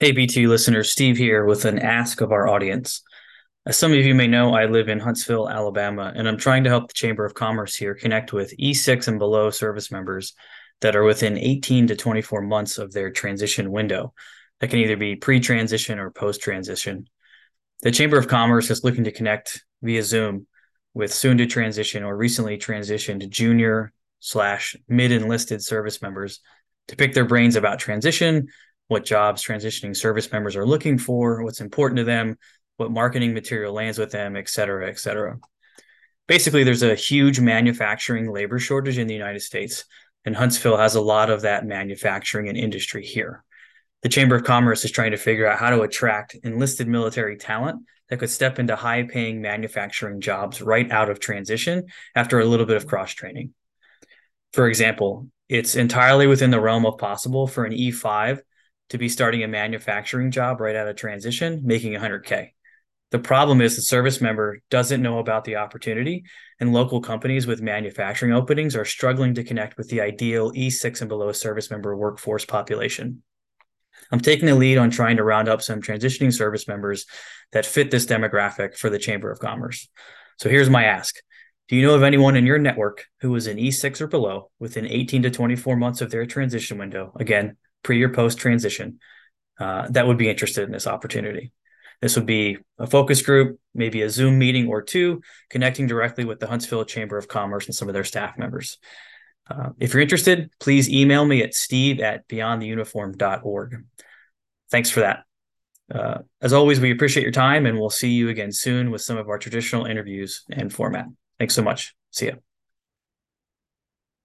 Hey, BT listeners, Steve here with an ask of our audience. As some of you may know, I live in Huntsville, Alabama, and I'm trying to help the Chamber of Commerce here connect with E6 and below service members that are within 18 to 24 months of their transition window. That can either be pre transition or post transition. The Chamber of Commerce is looking to connect via Zoom with soon to transition or recently transitioned junior slash mid enlisted service members to pick their brains about transition what jobs transitioning service members are looking for, what's important to them, what marketing material lands with them, et cetera, et cetera. Basically, there's a huge manufacturing labor shortage in the United States, and Huntsville has a lot of that manufacturing and industry here. The Chamber of Commerce is trying to figure out how to attract enlisted military talent that could step into high paying manufacturing jobs right out of transition after a little bit of cross training. For example, it's entirely within the realm of possible for an E5 to be starting a manufacturing job right out of transition, making 100K. The problem is the service member doesn't know about the opportunity, and local companies with manufacturing openings are struggling to connect with the ideal E6 and below service member workforce population. I'm taking the lead on trying to round up some transitioning service members that fit this demographic for the Chamber of Commerce. So here's my ask Do you know of anyone in your network who is an E6 or below within 18 to 24 months of their transition window? Again, pre or post transition uh, that would be interested in this opportunity. This would be a focus group, maybe a Zoom meeting or two, connecting directly with the Huntsville Chamber of Commerce and some of their staff members. Uh, if you're interested, please email me at steve at beyondtheuniform.org. Thanks for that. Uh, as always, we appreciate your time and we'll see you again soon with some of our traditional interviews and format. Thanks so much. See you.